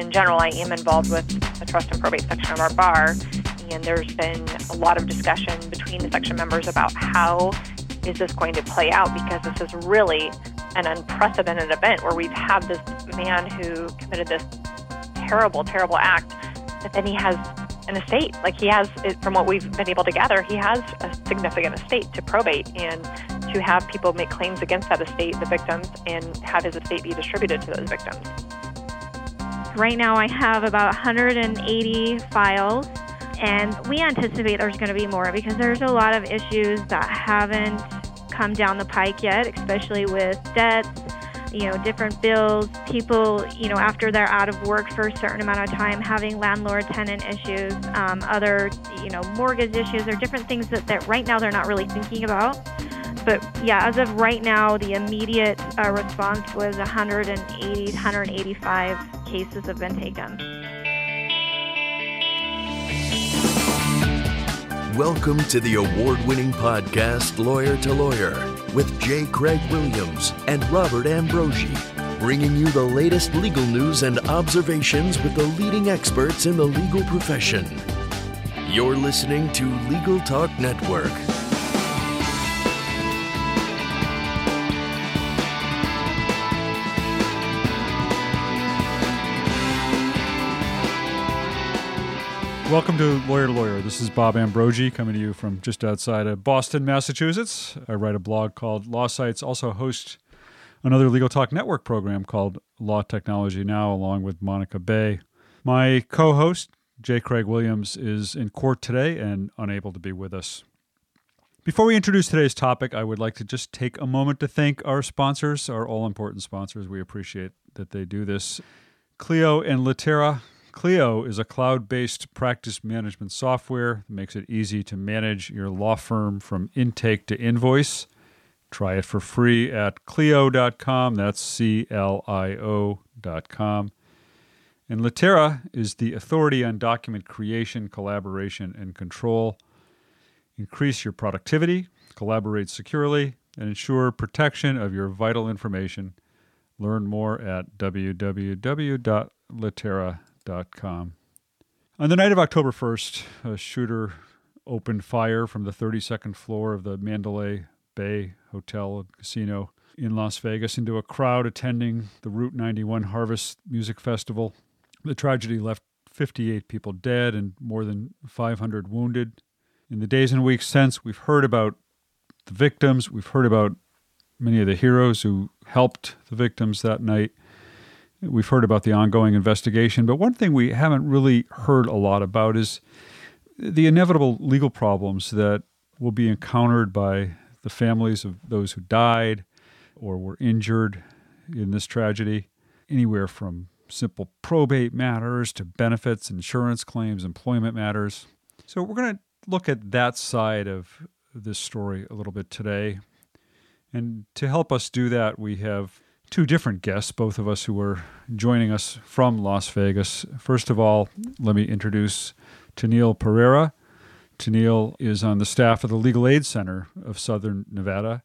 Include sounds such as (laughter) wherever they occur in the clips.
In general, I am involved with the trust and probate section of our bar, and there's been a lot of discussion between the section members about how is this going to play out because this is really an unprecedented event where we've had this man who committed this terrible, terrible act, but then he has an estate. Like he has, from what we've been able to gather, he has a significant estate to probate and to have people make claims against that estate, the victims, and have his estate be distributed to those victims. Right now, I have about 180 files, and we anticipate there's going to be more because there's a lot of issues that haven't come down the pike yet, especially with debts, you know, different bills, people, you know, after they're out of work for a certain amount of time, having landlord tenant issues, um, other, you know, mortgage issues, or different things that, that right now they're not really thinking about. But yeah, as of right now, the immediate uh, response was 180, 185 cases have been taken. Welcome to the award winning podcast, Lawyer to Lawyer, with J. Craig Williams and Robert Ambrogi, bringing you the latest legal news and observations with the leading experts in the legal profession. You're listening to Legal Talk Network. Welcome to Lawyer to Lawyer. This is Bob Ambrogi coming to you from just outside of Boston, Massachusetts. I write a blog called Law Sites, also host another Legal Talk Network program called Law Technology Now, along with Monica Bay. My co host, J. Craig Williams, is in court today and unable to be with us. Before we introduce today's topic, I would like to just take a moment to thank our sponsors, our all important sponsors. We appreciate that they do this. Clio and Litera Clio is a cloud based practice management software that makes it easy to manage your law firm from intake to invoice. Try it for free at Clio.com. That's C L I O.com. And Litera is the authority on document creation, collaboration, and control. Increase your productivity, collaborate securely, and ensure protection of your vital information. Learn more at On the night of October 1st, a shooter opened fire from the 32nd floor of the Mandalay Bay Hotel and Casino in Las Vegas into a crowd attending the Route 91 Harvest Music Festival. The tragedy left 58 people dead and more than 500 wounded. In the days and weeks since, we've heard about the victims, we've heard about many of the heroes who helped the victims that night. We've heard about the ongoing investigation, but one thing we haven't really heard a lot about is the inevitable legal problems that will be encountered by the families of those who died or were injured in this tragedy, anywhere from simple probate matters to benefits, insurance claims, employment matters. So, we're going to look at that side of this story a little bit today. And to help us do that, we have two different guests, both of us who are joining us from Las Vegas. First of all, let me introduce Tennille Pereira. Tennille is on the staff of the Legal Aid Center of Southern Nevada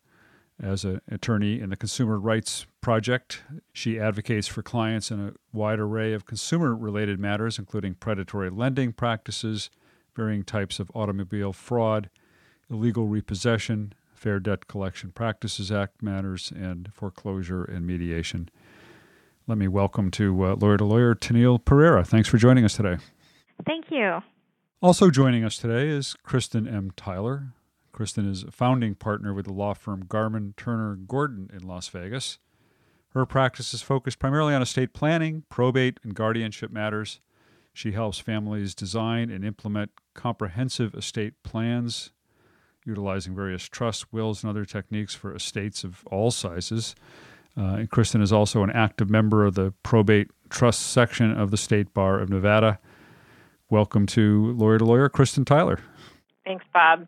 as an attorney in the Consumer Rights Project. She advocates for clients in a wide array of consumer related matters, including predatory lending practices, varying types of automobile fraud, illegal repossession, Fair Debt Collection Practices Act matters, and foreclosure and mediation. Let me welcome to uh, Lawyer to Lawyer Tennille Pereira. Thanks for joining us today. Thank you. Also joining us today is Kristen M. Tyler. Kristen is a founding partner with the law firm Garman Turner Gordon in Las Vegas. Her practice is focused primarily on estate planning, probate, and guardianship matters. She helps families design and implement comprehensive estate plans utilizing various trusts, wills, and other techniques for estates of all sizes. Uh, and Kristen is also an active member of the probate trust section of the State Bar of Nevada. Welcome to Lawyer to Lawyer, Kristen Tyler. Thanks, Bob.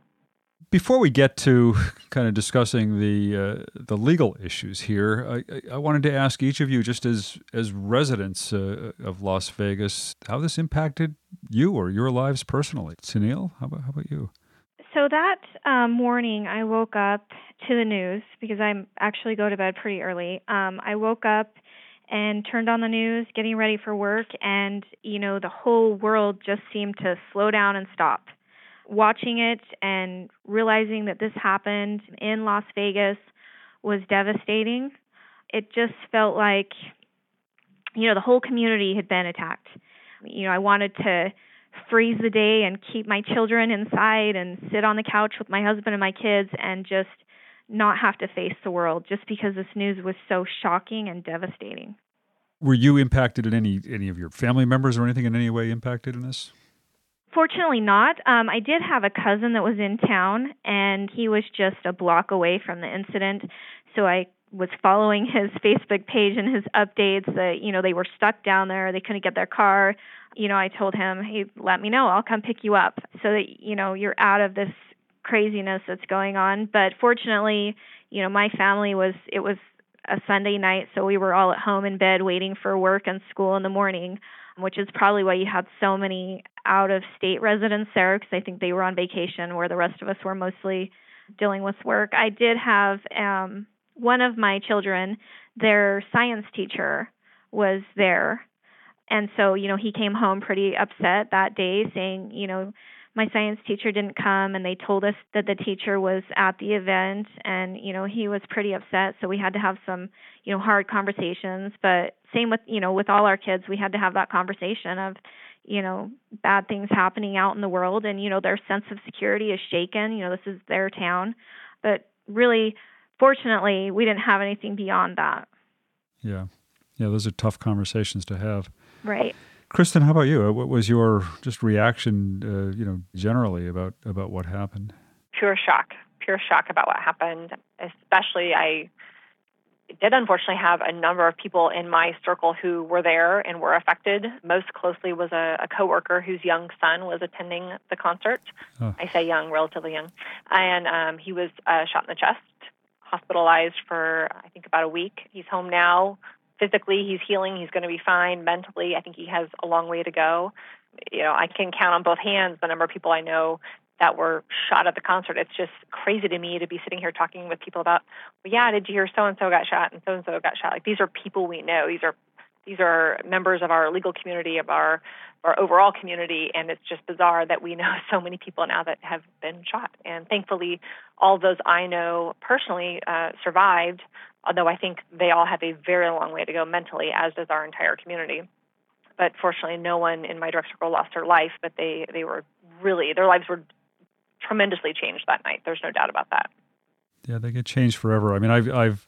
Before we get to kind of discussing the uh, the legal issues here, I, I, wanted to ask each of you, just as as residents uh, of Las Vegas, how this impacted you or your lives personally. Tennille, how about how about you? So that um, morning, I woke up to the news because I actually go to bed pretty early. Um, I woke up and turned on the news, getting ready for work, and you know the whole world just seemed to slow down and stop. Watching it and realizing that this happened in Las Vegas was devastating. It just felt like you know the whole community had been attacked. You know, I wanted to freeze the day and keep my children inside and sit on the couch with my husband and my kids and just not have to face the world just because this news was so shocking and devastating. Were you impacted in any any of your family members or anything in any way impacted in this? Fortunately, not. Um, I did have a cousin that was in town, and he was just a block away from the incident. So I was following his (laughs) Facebook page and his updates. That you know they were stuck down there, they couldn't get their car. You know, I told him, "Hey, let me know. I'll come pick you up." So that you know you're out of this craziness that's going on. But fortunately, you know, my family was it was a Sunday night, so we were all at home in bed waiting for work and school in the morning, which is probably why you had so many out of state residents there because I think they were on vacation where the rest of us were mostly dealing with work. I did have um one of my children, their science teacher was there. And so, you know, he came home pretty upset that day saying, you know, my science teacher didn't come and they told us that the teacher was at the event and you know he was pretty upset. So we had to have some you know hard conversations. But same with you know with all our kids we had to have that conversation of you know bad things happening out in the world. And you know their sense of security is shaken. You know this is their town. But really fortunately we didn't have anything beyond that. Yeah. Yeah those are tough conversations to have right Kristen, how about you? What was your just reaction, uh, you know, generally about about what happened? Pure shock, pure shock about what happened. Especially, I did unfortunately have a number of people in my circle who were there and were affected. Most closely was a, a coworker whose young son was attending the concert. Oh. I say young, relatively young, and um, he was uh, shot in the chest, hospitalized for I think about a week. He's home now physically he's healing he's going to be fine. Mentally i think he has a long way to go. You know i can count on both hands the number of people i know that were shot at the concert. It's just crazy to me to be sitting here talking with people about well yeah did you hear so and so got shot and so and so got shot? Like these are people we know. These are these are members of our legal community of our our overall community and it's just bizarre that we know (laughs) so many people now that have been shot. And thankfully all those i know personally uh, survived although I think they all have a very long way to go mentally, as does our entire community. But fortunately, no one in my direct circle lost their life, but they, they were really, their lives were tremendously changed that night. There's no doubt about that. Yeah, they get changed forever. I mean, I've, I've,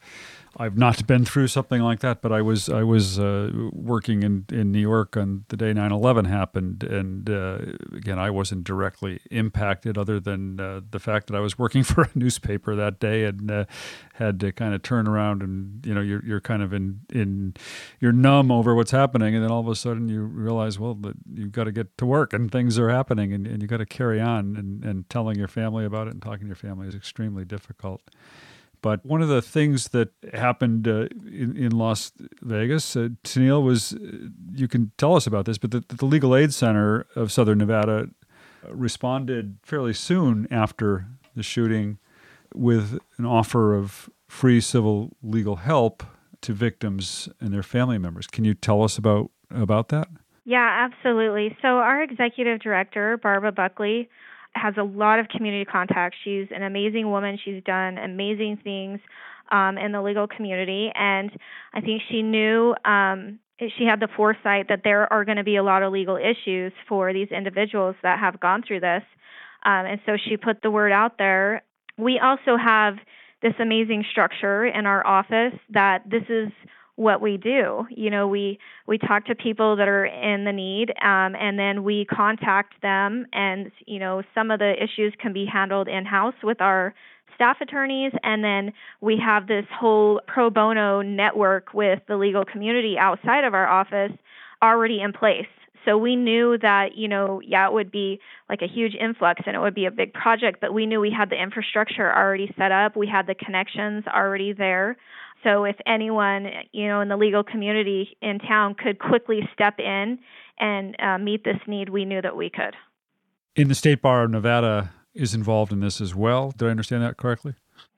I've not been through something like that, but I was I was uh, working in, in New York on the day 9/11 happened, and uh, again I wasn't directly impacted, other than uh, the fact that I was working (laughs) for a newspaper that day and uh, had to kind of turn around and you know you're you're kind of in in you're numb over what's happening, and then all of a sudden you realize well that you've got to get to work and things are happening, and, and you got to carry on, and, and telling your family about it and talking to your family is extremely difficult. But one of the things that happened uh, in, in, Las Vegas, uh, Tennille, was uh, you can tell us about this, but the, the, Legal Aid Center of Southern Nevada responded fairly soon after the shooting with an offer of free civil legal help to victims and their family members. Can you tell us about about that? Yeah, absolutely. So our executive director, Barbara Buckley, has a lot of community contacts. She's an amazing woman. She's done amazing things um, in the legal community, and I think she knew um, she had the foresight that there are going to be a lot of legal issues for these individuals that have gone through this, um, and so she put the word out there. We also have this amazing structure in our office that this is what we do. You know, we we talk to people that are in the need, um, and then we contact them. And you know, some of the issues can be handled in house with our staff attorneys, and then we have this whole pro bono network with the legal community outside of our office already in place. So we knew that, you know, yeah, it would be like a huge influx and it would be a big project, but we knew we had the infrastructure already set up. We had the connections already there. So if anyone, you know, in the legal community in town could quickly step in and uh, meet this need, we knew that we could. In the State Bar of Nevada is involved in this as well. Did I understand that correctly?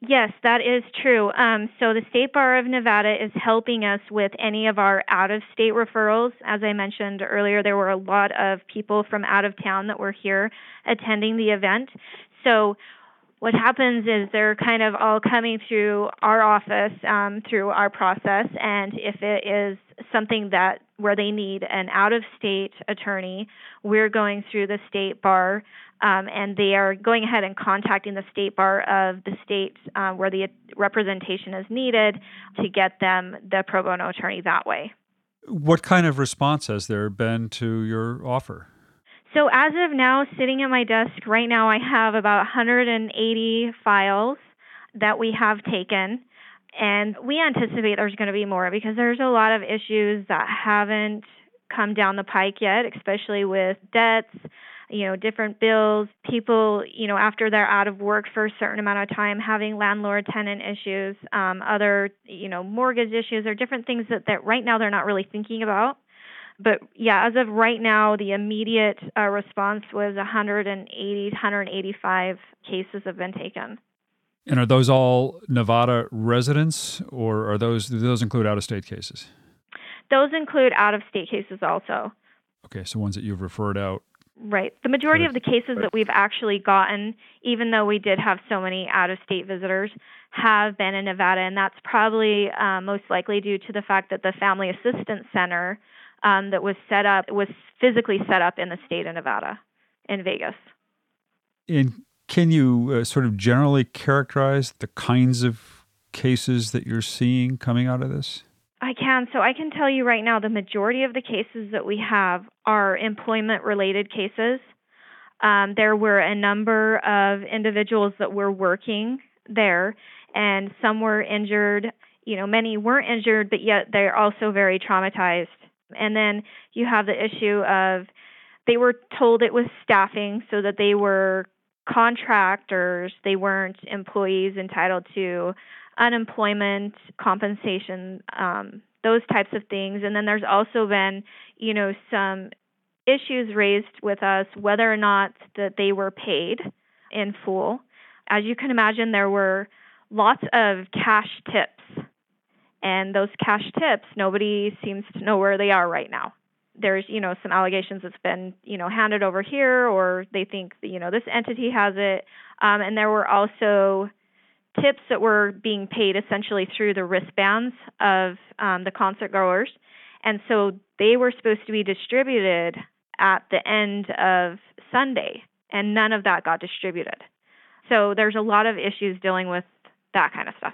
Yes, that is true. Um, so the State Bar of Nevada is helping us with any of our out of state referrals. As I mentioned earlier, there were a lot of people from out of town that were here attending the event. So what happens is they're kind of all coming through our office um, through our process. And if it is something that where they need an out of state attorney we're going through the state bar um, and they are going ahead and contacting the state bar of the state uh, where the representation is needed to get them the pro bono attorney that way. What kind of response has there been to your offer so as of now, sitting at my desk right now, I have about 180 files that we have taken. And we anticipate there's going to be more because there's a lot of issues that haven't come down the pike yet, especially with debts, you know, different bills, people, you know, after they're out of work for a certain amount of time, having landlord tenant issues, um, other, you know, mortgage issues, or different things that, that right now they're not really thinking about but yeah, as of right now, the immediate uh, response was 180, 185 cases have been taken. And are those all Nevada residents, or are those do those include out of state cases? Those include out of state cases also. Okay, so ones that you've referred out. Right. The majority of the cases that we've actually gotten, even though we did have so many out of state visitors, have been in Nevada, and that's probably uh, most likely due to the fact that the Family Assistance Center um, that was set up was physically set up in the state of Nevada, in Vegas. And can you uh, sort of generally characterize the kinds of cases that you're seeing coming out of this? I can. So I can tell you right now the majority of the cases that we have are employment related cases. Um, there were a number of individuals that were working there, and some were injured. You know, many weren't injured, but yet they're also very traumatized and then you have the issue of they were told it was staffing so that they were contractors, they weren't employees entitled to unemployment compensation, um, those types of things. And then there's also been, you know, some issues raised with us whether or not that they were paid in full. As you can imagine, there were lots of cash tips and those cash tips nobody seems to know where they are right now. There's you know some allegations it's been you know handed over here or they think you know this entity has it. Um, and there were also tips that were being paid essentially through the wristbands of um, the concert goers. And so they were supposed to be distributed at the end of sunday and none of that got distributed. So there's a lot of issues dealing with that kind of stuff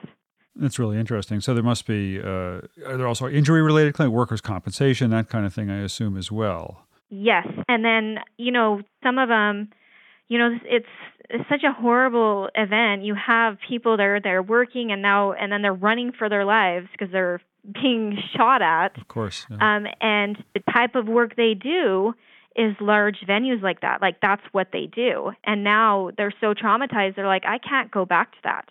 that's really interesting. So there must be, uh, are there also injury related claims, workers' compensation, that kind of thing, I assume, as well? Yes. And then, you know, some of them, you know, it's, it's such a horrible event. You have people that are there working and now, and then they're running for their lives because they're (laughs) being shot at. Of course. Yeah. Um, and the type of work they do is large venues like that. Like that's what they do. And now they're so traumatized. They're like, I can't go back to that.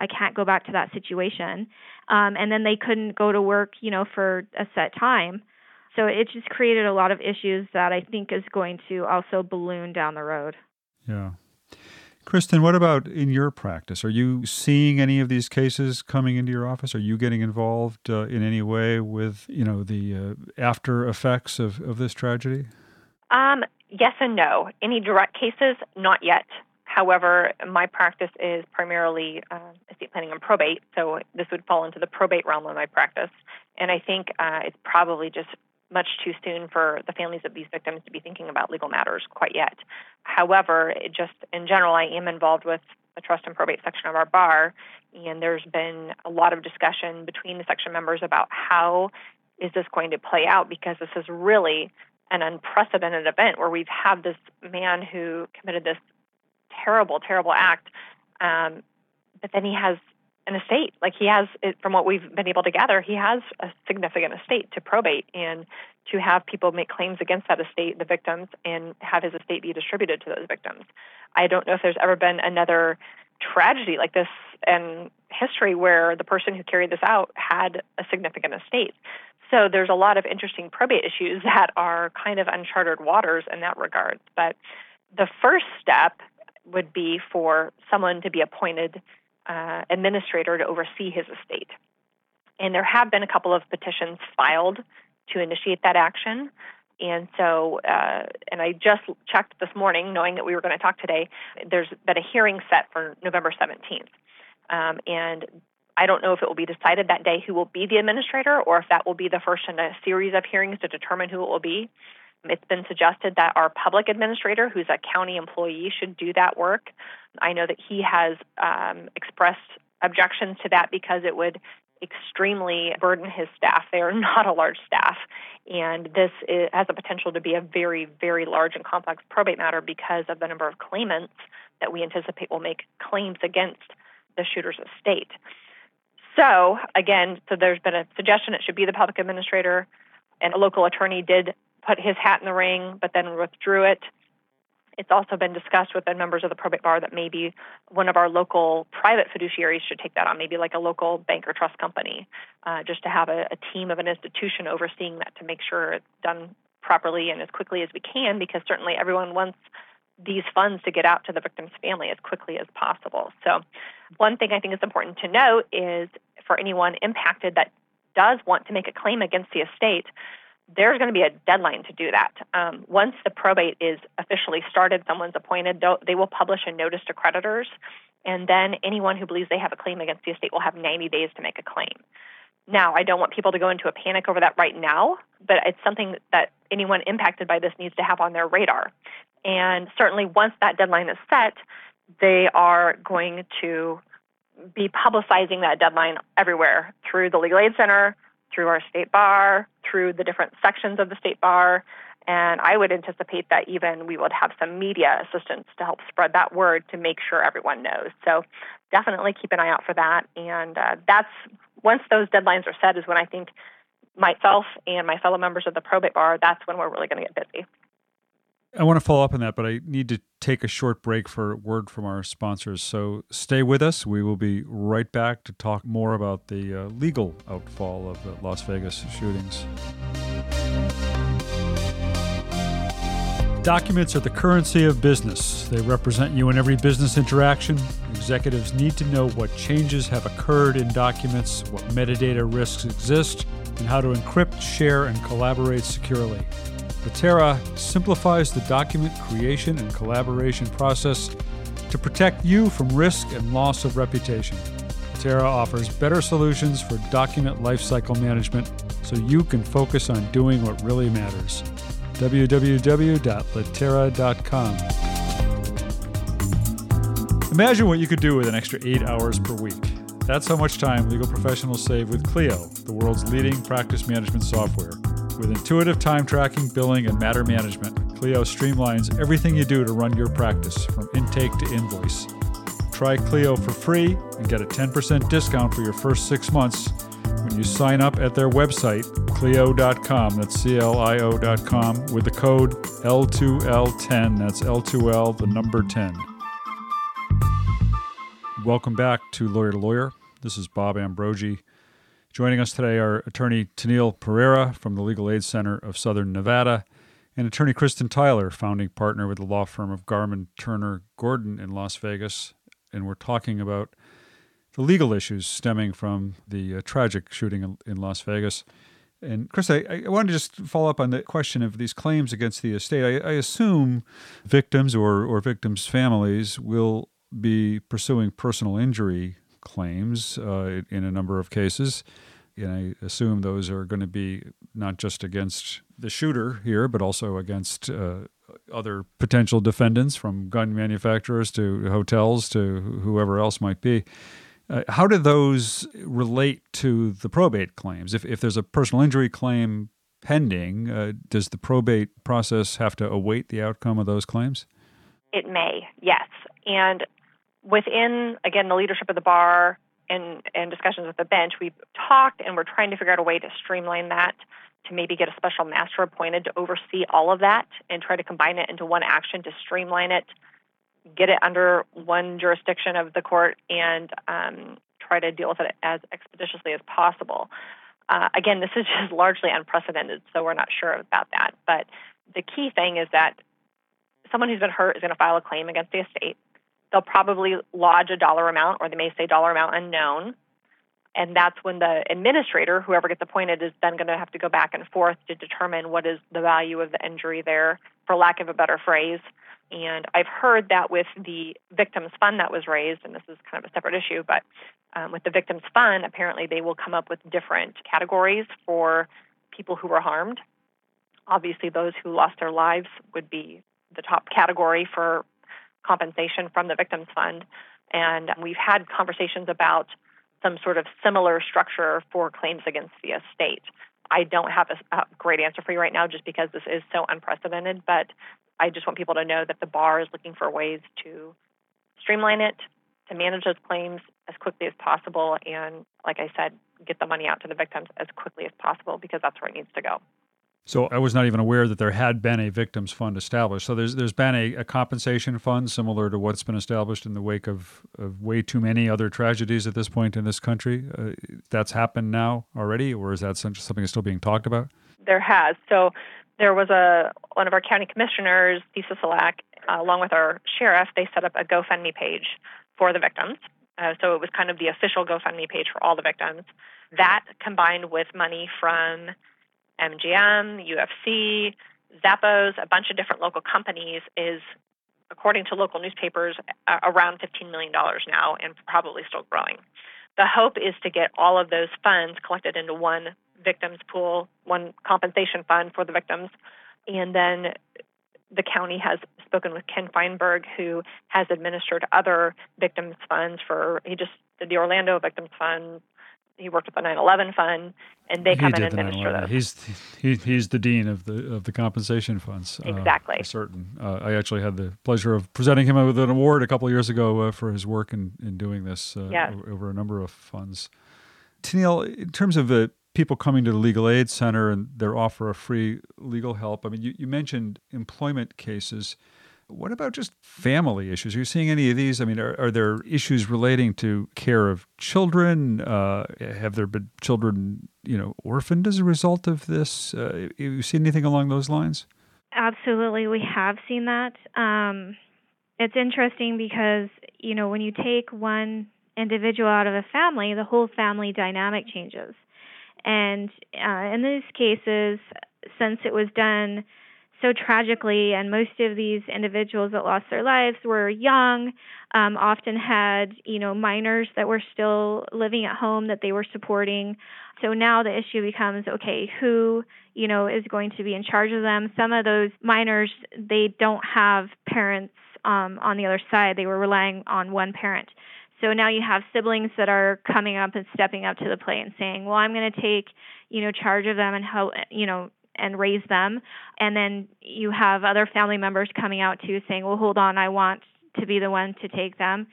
I can't go back to that situation. Um, and then they couldn't go to work, you know, for a set time. So it just created a lot of issues that I think is going to also balloon down the road. Yeah. Kristen, what about in your practice? Are you seeing any of these cases coming into your office? Are you getting involved uh, in any way with, you know, the uh, after effects of, of this tragedy? Um, yes and no. Any direct cases? Not yet. However, my practice is primarily uh, estate planning and probate, so this would fall into the probate realm of my practice. And I think uh, it's probably just much too soon for the families of these victims to be thinking about legal matters quite yet. However, just in general, I am involved with the trust and probate section of our bar, and there's been a lot of discussion between the section members about how is this going to play out because this is really an unprecedented event where we've had this man who committed this terrible, terrible act. Um, but then he has an estate. Like he has, from what we've been able to gather, he has a significant estate to probate and to have people make claims against that estate, the victims, and have his estate be distributed to those victims. I don't know if there's ever been another tragedy like this in history where the person who carried this out had a significant estate. So there's a lot of interesting probate issues (laughs) that are kind of uncharted waters in that regard. But the first step would be for someone to be appointed uh, administrator to oversee his estate. And there have been a couple of petitions filed to initiate that action. And so, uh, and I just checked this morning, knowing that we were going to talk today. There's been a hearing set for November 17th. Um, and I don't know if it will be decided that day who will be the administrator or if that will be the first in a series of hearings to determine who it will be. It's been suggested that our public administrator, who's a county employee, should do that work. I know that he has um, expressed objections to that because it would extremely burden his staff. They are (laughs) not a large staff. And this is, has the potential to be a very, very large and complex probate matter because of the number of claimants that we anticipate will make claims against the shooter's estate. So, again, so there's been a suggestion it should be the public administrator, and a local attorney did put his hat in the ring, but then withdrew it. It's also been discussed with the members of the probate bar that maybe one of our local private fiduciaries should take that on, maybe like a local bank or trust company, uh, just to have a, a team of an institution overseeing that to make sure it's done properly and as quickly as we can, because certainly everyone wants these funds to get out to the victim's family as quickly as possible. So, one thing I think is important to note is for anyone impacted that does want to make a claim against the estate, there's going to be a deadline to do that. Um, once the probate is officially started, someone's appointed, they will publish a notice to creditors, and then anyone who believes they have a claim against the estate will have 90 days to make a claim. Now, I don't want people to go into a panic over that right now, but it's something that anyone impacted by this needs to have on their radar. And certainly, once that deadline is set, they are going to be publicizing that deadline everywhere through the Legal Aid Center, through our state bar, through the different sections of the state bar. And I would anticipate that even we would have some media assistance to help spread that word to make sure everyone knows. So definitely keep an eye out for that. And uh, that's once those deadlines are set, is when I think myself and my fellow members of the probate bar, that's when we're really going to get busy. I want to follow up on that, but I need to take a short break for word from our sponsors. So stay with us. We will be right back to talk more about the uh, legal outfall of the Las Vegas shootings. Documents are the currency of business. They represent you in every business interaction. Executives need to know what changes have occurred in documents, what metadata risks exist, and how to encrypt, share, and collaborate securely. Litera simplifies the document creation and collaboration process to protect you from risk and loss of reputation. Litera offers better solutions for document lifecycle management so you can focus on doing what really matters. www.litera.com. Imagine what you could do with an extra eight hours per week. That's how much time legal professionals save with Clio, the world's leading practice management software. With intuitive time tracking, billing, and matter management, Clio streamlines everything you do to run your practice, from intake to invoice. Try Clio for free and get a 10% discount for your first six months when you sign up at their website, Clio.com. That's C L I O.com with the code L2L10. That's L2L, the number 10. Welcome back to Lawyer to Lawyer. This is Bob Ambrogi. Joining us today are attorney Tennille Pereira from the Legal Aid Center of Southern Nevada and attorney Kristen Tyler, founding partner with the law firm of Garman Turner Gordon in Las Vegas. And we're talking about the legal issues stemming from the uh, tragic shooting in, in, Las Vegas. And Chris, I, I wanted to just follow up on the question of these claims against the estate. I, I assume victims or, or victims' families will be pursuing personal injury claims uh, in a number of cases. And I assume those are going to be not just against the shooter here, but also against uh, other potential defendants, from gun manufacturers to hotels to whoever else might be. Uh, how do those relate to the probate claims? If, if there's a personal injury claim pending, uh, does the probate process have to await the outcome of those claims? It may, yes. And within, again, the leadership of the bar and, and discussions with the bench, we've talked and we're trying to figure out a way to streamline that to maybe get a special master appointed to oversee all of that and try to combine it into one action to streamline it, get it under one jurisdiction of the court, and um, try to deal with it as expeditiously as possible. Uh, again, this is just largely unprecedented, so we're not sure about that. But the key thing is that someone who's been hurt is going to file a claim against the estate they'll probably lodge a dollar amount, or they may say dollar amount unknown. And that's when the administrator, whoever gets appointed, is then going to have to go back and forth to determine what is the value of the injury there, for lack of a better phrase. And I've heard that with the victims fund that was raised, and this is kind of a separate issue, but um, with the victims fund, apparently they will come up with different categories for people who were harmed. Obviously, those who lost their lives would be the top category for compensation from the victims fund. And we've had conversations about some sort of similar structure for claims against the estate. I don't have a, a, great answer for you right now just because this is so unprecedented, but I just want people to know that the bar is looking for ways to streamline it, to manage those claims as quickly as possible, and like I said, get the money out to the victims as quickly as possible because that's where it needs to go. So I was not even aware that there had been a victims fund established. So there's there's been a, a compensation fund similar to what's been established in the wake of, of way too many other tragedies at this point in this country. Uh, that's happened now already, or is that something that's still being talked about? There has. So there was a one of our county commissioners, Lisa Salak, uh, along with our sheriff. They set up a GoFundMe page for the victims. Uh, so it was kind of the official GoFundMe page for all the victims. That combined with money from MGM, UFC, Zappos, a bunch of different local companies is, according to local newspapers, around $15 million now and probably still growing. The hope is to get all of those funds collected into one victims pool, one compensation fund for the victims, and then the county has spoken with Ken Feinberg, who has administered other victims funds for, he just did the Orlando Victims Fund, he worked with the 9/11 fund, and they come he in and administer those. He's he, he's the dean of the of the compensation funds. Uh, exactly. Uh, certain. Uh, I actually had the pleasure of presenting him with an award a couple of years ago uh, for his work in in doing this uh, yeah. over a number of funds. Tennille, in terms of the people coming to the Legal Aid Center and their offer of free legal help, I mean, you, you mentioned employment cases. What about just family issues? Are you seeing any of these? I mean, are, are there issues relating to care of children? Uh, have there been children, you know, orphaned as a result of this? Uh, you seen anything along those lines? Absolutely, we have seen that. Um, it's interesting because you know when you take one individual out of a family, the whole family dynamic changes. And uh, in these cases, since it was done so tragically, and most of these individuals that lost their lives were young, um, often had you know minors that were still living at home that they were supporting. So now the issue becomes okay, who you know is going to be in charge of them? Some of those minors they don't have parents um, on the other side; they were relying on one parent. So now you have siblings that are coming up and stepping up to the plate and saying, "Well, I'm going to take, you know, charge of them and help, you know, and raise them. And then you have other family members coming out too saying, well, hold on, I want to be the one to take them.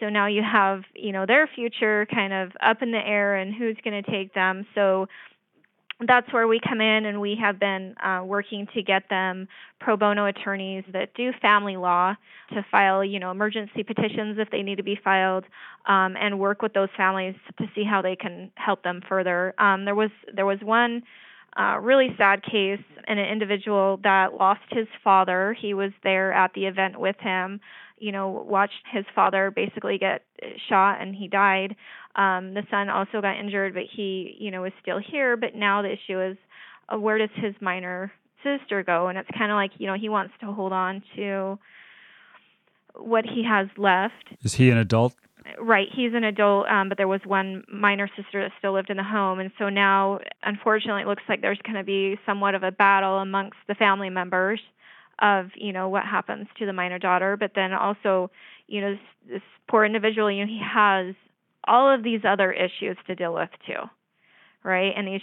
So now you have, you know, their future kind of up in the air and who's going to take them. So that's where we come in and we have been uh, working to get them pro bono attorneys that do family law to file you know emergency petitions if they need to be filed um, and work with those families to see how they can help them further um, there was there was one really sad case and an individual that lost his father. He was there at the event with him, you know, watched his father basically get shot and he died. Um, the son also got injured, but he, you know, is still here. But now the issue is uh, where does his minor sister go? And it's kind of like, you know, he wants to hold on to what he has left. Is he an adult Right, he's an adult, um, but there was one minor sister that still lived in the home, and so now, unfortunately, it looks like there's going to be somewhat of a battle amongst the family members of you know what happens to the minor daughter, but then also, you know, this, this poor individual, you know, he has all of these other issues to deal with too, right? And he's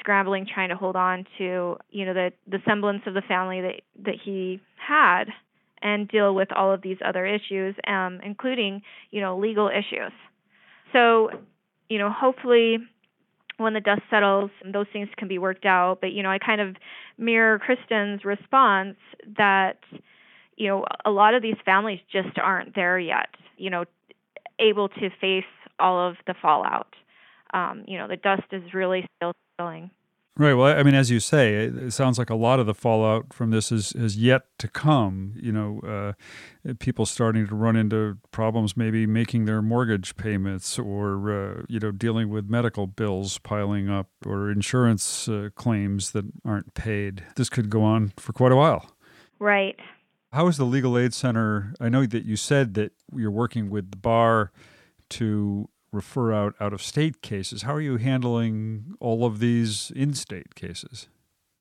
scrambling, trying to hold on to you know the the semblance of the family that that he had and deal with all of these other issues, um, including, you know, legal issues. So, you know, hopefully when the dust settles, those things can be worked out. But, you know, I kind of mirror Kristen's response that, you know, a lot of these families just aren't there yet, you know, able to face all of the fallout. Um, you know, the dust is really still settling. Right. Well, I mean, as you say, it, sounds like a lot of the fallout from this is, is yet to come. You know, uh, people starting to run into problems, maybe making their mortgage payments, or uh, you know, dealing with medical bills piling up, or insurance uh, claims that aren't paid. This could go on for quite a while. Right. How is the Legal Aid Center? I know that you said that you're working with the bar to refer out out of state cases. How are you handling all of these in state cases?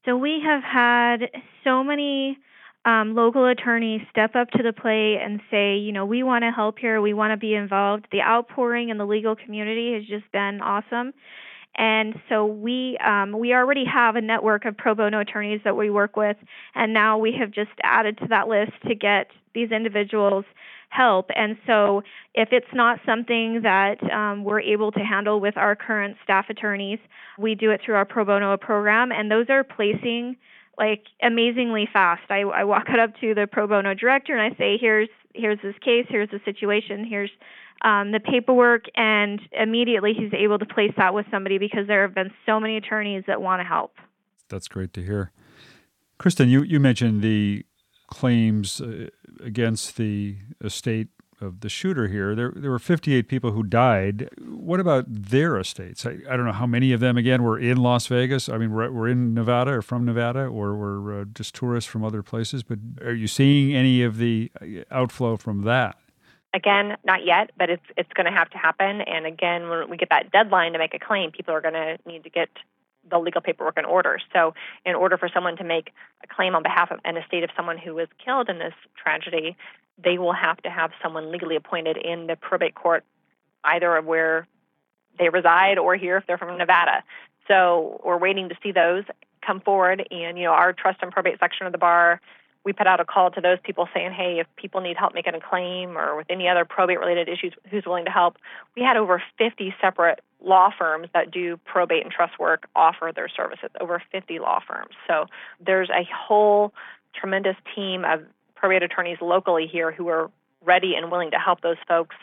So we have had so many um, local attorneys step up to the plate and say, you know, we want to help here, we want to be involved. The outpouring in the legal community has just been awesome. And so we um, we already have a network of pro bono attorneys that we work with, and now we have just added to that list to get these individuals help. And so, if it's not something that um, we're able to handle with our current staff attorneys, we do it through our pro bono program, and those are placing like amazingly fast. I, I walk it up to the pro bono director and I say, "Here's here's this case. Here's the situation. Here's um, the paperwork," and immediately he's able to place that with somebody because there have been so many attorneys that want to help. That's great to hear. Kristen, you, you mentioned the claims uh, against the estate of the shooter here. There, there were 58 people who died. What about their estates? I, I don't know how many of them, again, were in Las Vegas. I mean, we're, we're in Nevada or from Nevada or were uh, just tourists from other places. But are you seeing any of the uh, outflow from that? Again, not yet, but it's it's going to have to happen. And again, when we get that deadline to make a claim, people are going to need to get the legal paperwork in order. So, in order for someone to make a claim on behalf of an estate of someone who was killed in this tragedy, they will have to have someone legally appointed in the probate court, either where they reside or here if they're from Nevada. So, we're waiting to see those come forward. And, you know, our trust and probate section of the bar we put out a call to those people saying, hey, if people need help making a claim or with any other probate related issues, who's willing to help? We had over 50 separate law firms that do probate and trust work offer their services, over 50 law firms. So there's a whole tremendous team of probate attorneys locally here who are ready and willing to help those folks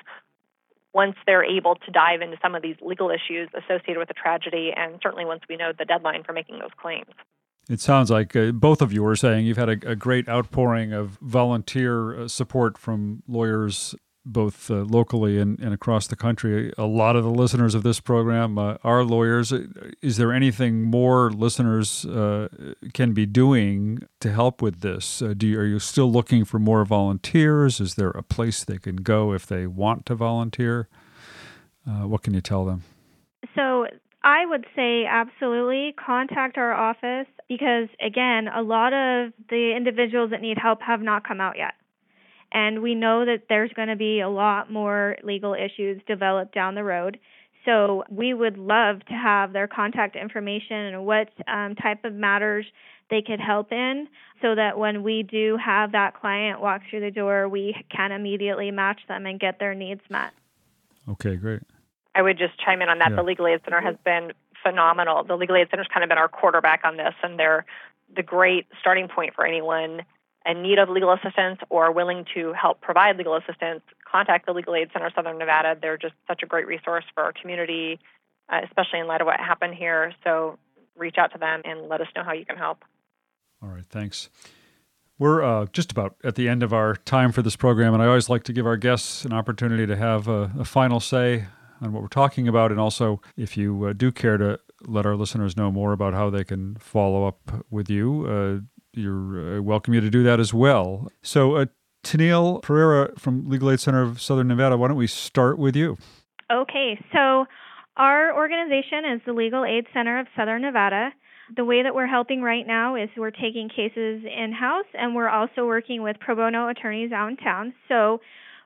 once they're able to dive into some of these legal issues associated with the tragedy, and certainly once we know the deadline for making those claims. It sounds like uh, both of you are saying you've had a, a great outpouring of volunteer uh, support from lawyers both uh, locally and, and, across the country. A lot of the listeners of this program uh, are lawyers. Uh, is there anything more listeners uh, can be doing to help with this? do you, are you still looking for more volunteers? Is there a place they can go if they want to volunteer? what can you tell them? So I would say absolutely contact our office because, again, a lot of the individuals that need help have not come out yet. And we know that there's going to be a lot more legal issues developed down the road. So we would love to have their contact information and what um, type of matters they could help in so that when we do have that client walk through the door, we can immediately match them and get their needs met. Okay, great. I would just chime in on that. Yeah. The Legal Aid Center has been phenomenal. The Legal Aid Center's kind of been our quarterback on this, and they're the great starting point for anyone in need of legal assistance or willing to help provide legal assistance. Contact the Legal Aid Center Southern Nevada. They're just such a great resource for our community, uh, especially in light of what happened here. So reach out to them and let us know how you can help. All right, thanks. We're uh, just about at the end of our time for this program, and I always like to give our guests an opportunity to have a, a final say on what we're talking about. And also, if you uh, do care to let our listeners know more about how they can follow up with you, uh, you're uh, welcome you to do that as well. So, uh, Pereira from Legal Aid Center of Southern Nevada, why don't we start with you? Okay, so our organization is the Legal Aid Center of Southern Nevada. The way that we're helping right now is we're taking cases in house and we're also working with pro bono attorneys out in town. So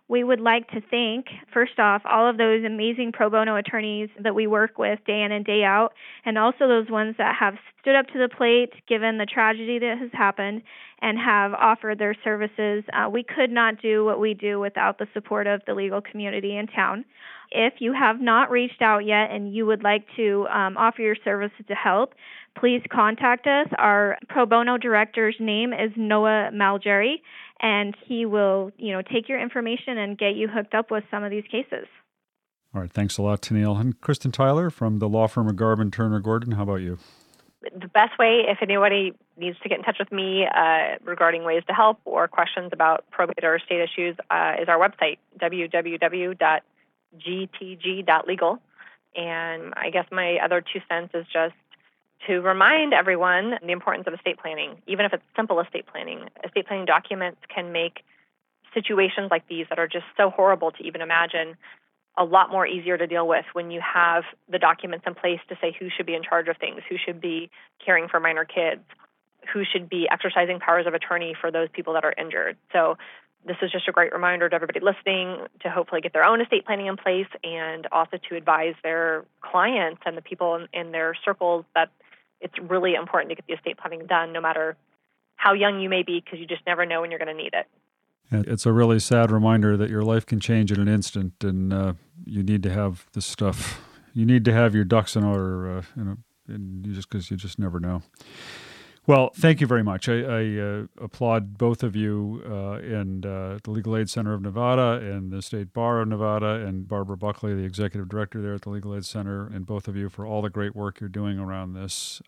we would like to thank, first off, all of those amazing pro bono attorneys that we work with day in and day out, and also those ones that have stood up to the plate given the tragedy that has happened and have offered their services. Uh, we could not do what we do without the support of the legal community in town. If you have not reached out yet and you would like to um, offer your services to help, please contact us. Our pro bono director's name is Noah Malgeri, and he will, you know, take your information and get you hooked up with some of these cases. All right, thanks a lot, Tennille. And Kristen Tyler from the law firm of Garman Turner Gordon. How about you? the best way, if anybody needs to get in touch with me uh, regarding ways to help or questions about probate or estate issues, uh, is our website, www.gtg.legal. And I guess my other two cents is just to remind everyone the importance of estate planning, even if it's simple estate planning. Estate planning documents can make situations like these that are just so horrible to even imagine a lot more easier to deal with when you have the documents in place to say who should be in charge of things, who should be caring for minor kids, who should be exercising powers of attorney for those people that are injured. So this is just a great reminder to everybody listening to hopefully get their own estate planning in place and also to advise their clients and the people in, in their circles that it's really important to get the estate planning done no matter how young you may be because you just never know when you're going to need it. It's a really sad reminder that your life can change in an instant, and uh, you need to have this stuff. You need to have your ducks in order, uh, you know, just because you just never know. Well, thank you very much. I, I uh, applaud both of you uh, and uh, the Legal Aid Center of Nevada and the State Bar of Nevada and Barbara Buckley, the executive director there at the Legal Aid Center, and both of you for all the great work you're doing around this.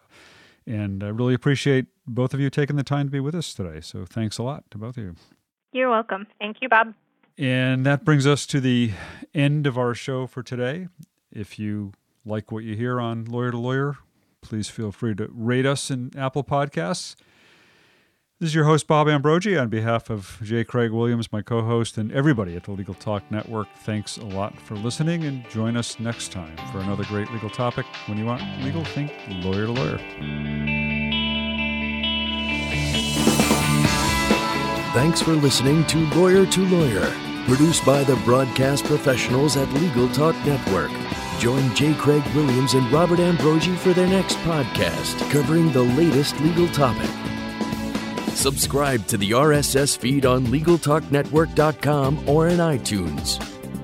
And I really appreciate both of you taking the time to be with us today. So thanks a lot to both of you. You're welcome. Thank you, Bob. And that brings us to the end of our show for today. If you like what you hear on Lawyer to Lawyer, please feel free to rate us in Apple Podcasts. This is your host, Bob Ambrogi, on behalf of J. Craig Williams, my co host, and everybody at the Legal Talk Network. Thanks a lot for listening, and join us next time for another great legal topic. When you want legal, think lawyer to lawyer. Thanks for listening to Lawyer to Lawyer, produced by the broadcast professionals at Legal Talk Network. Join J. Craig Williams and Robert Ambrogi for their next podcast covering the latest legal topic. Subscribe to the RSS feed on LegalTalkNetwork.com or in iTunes.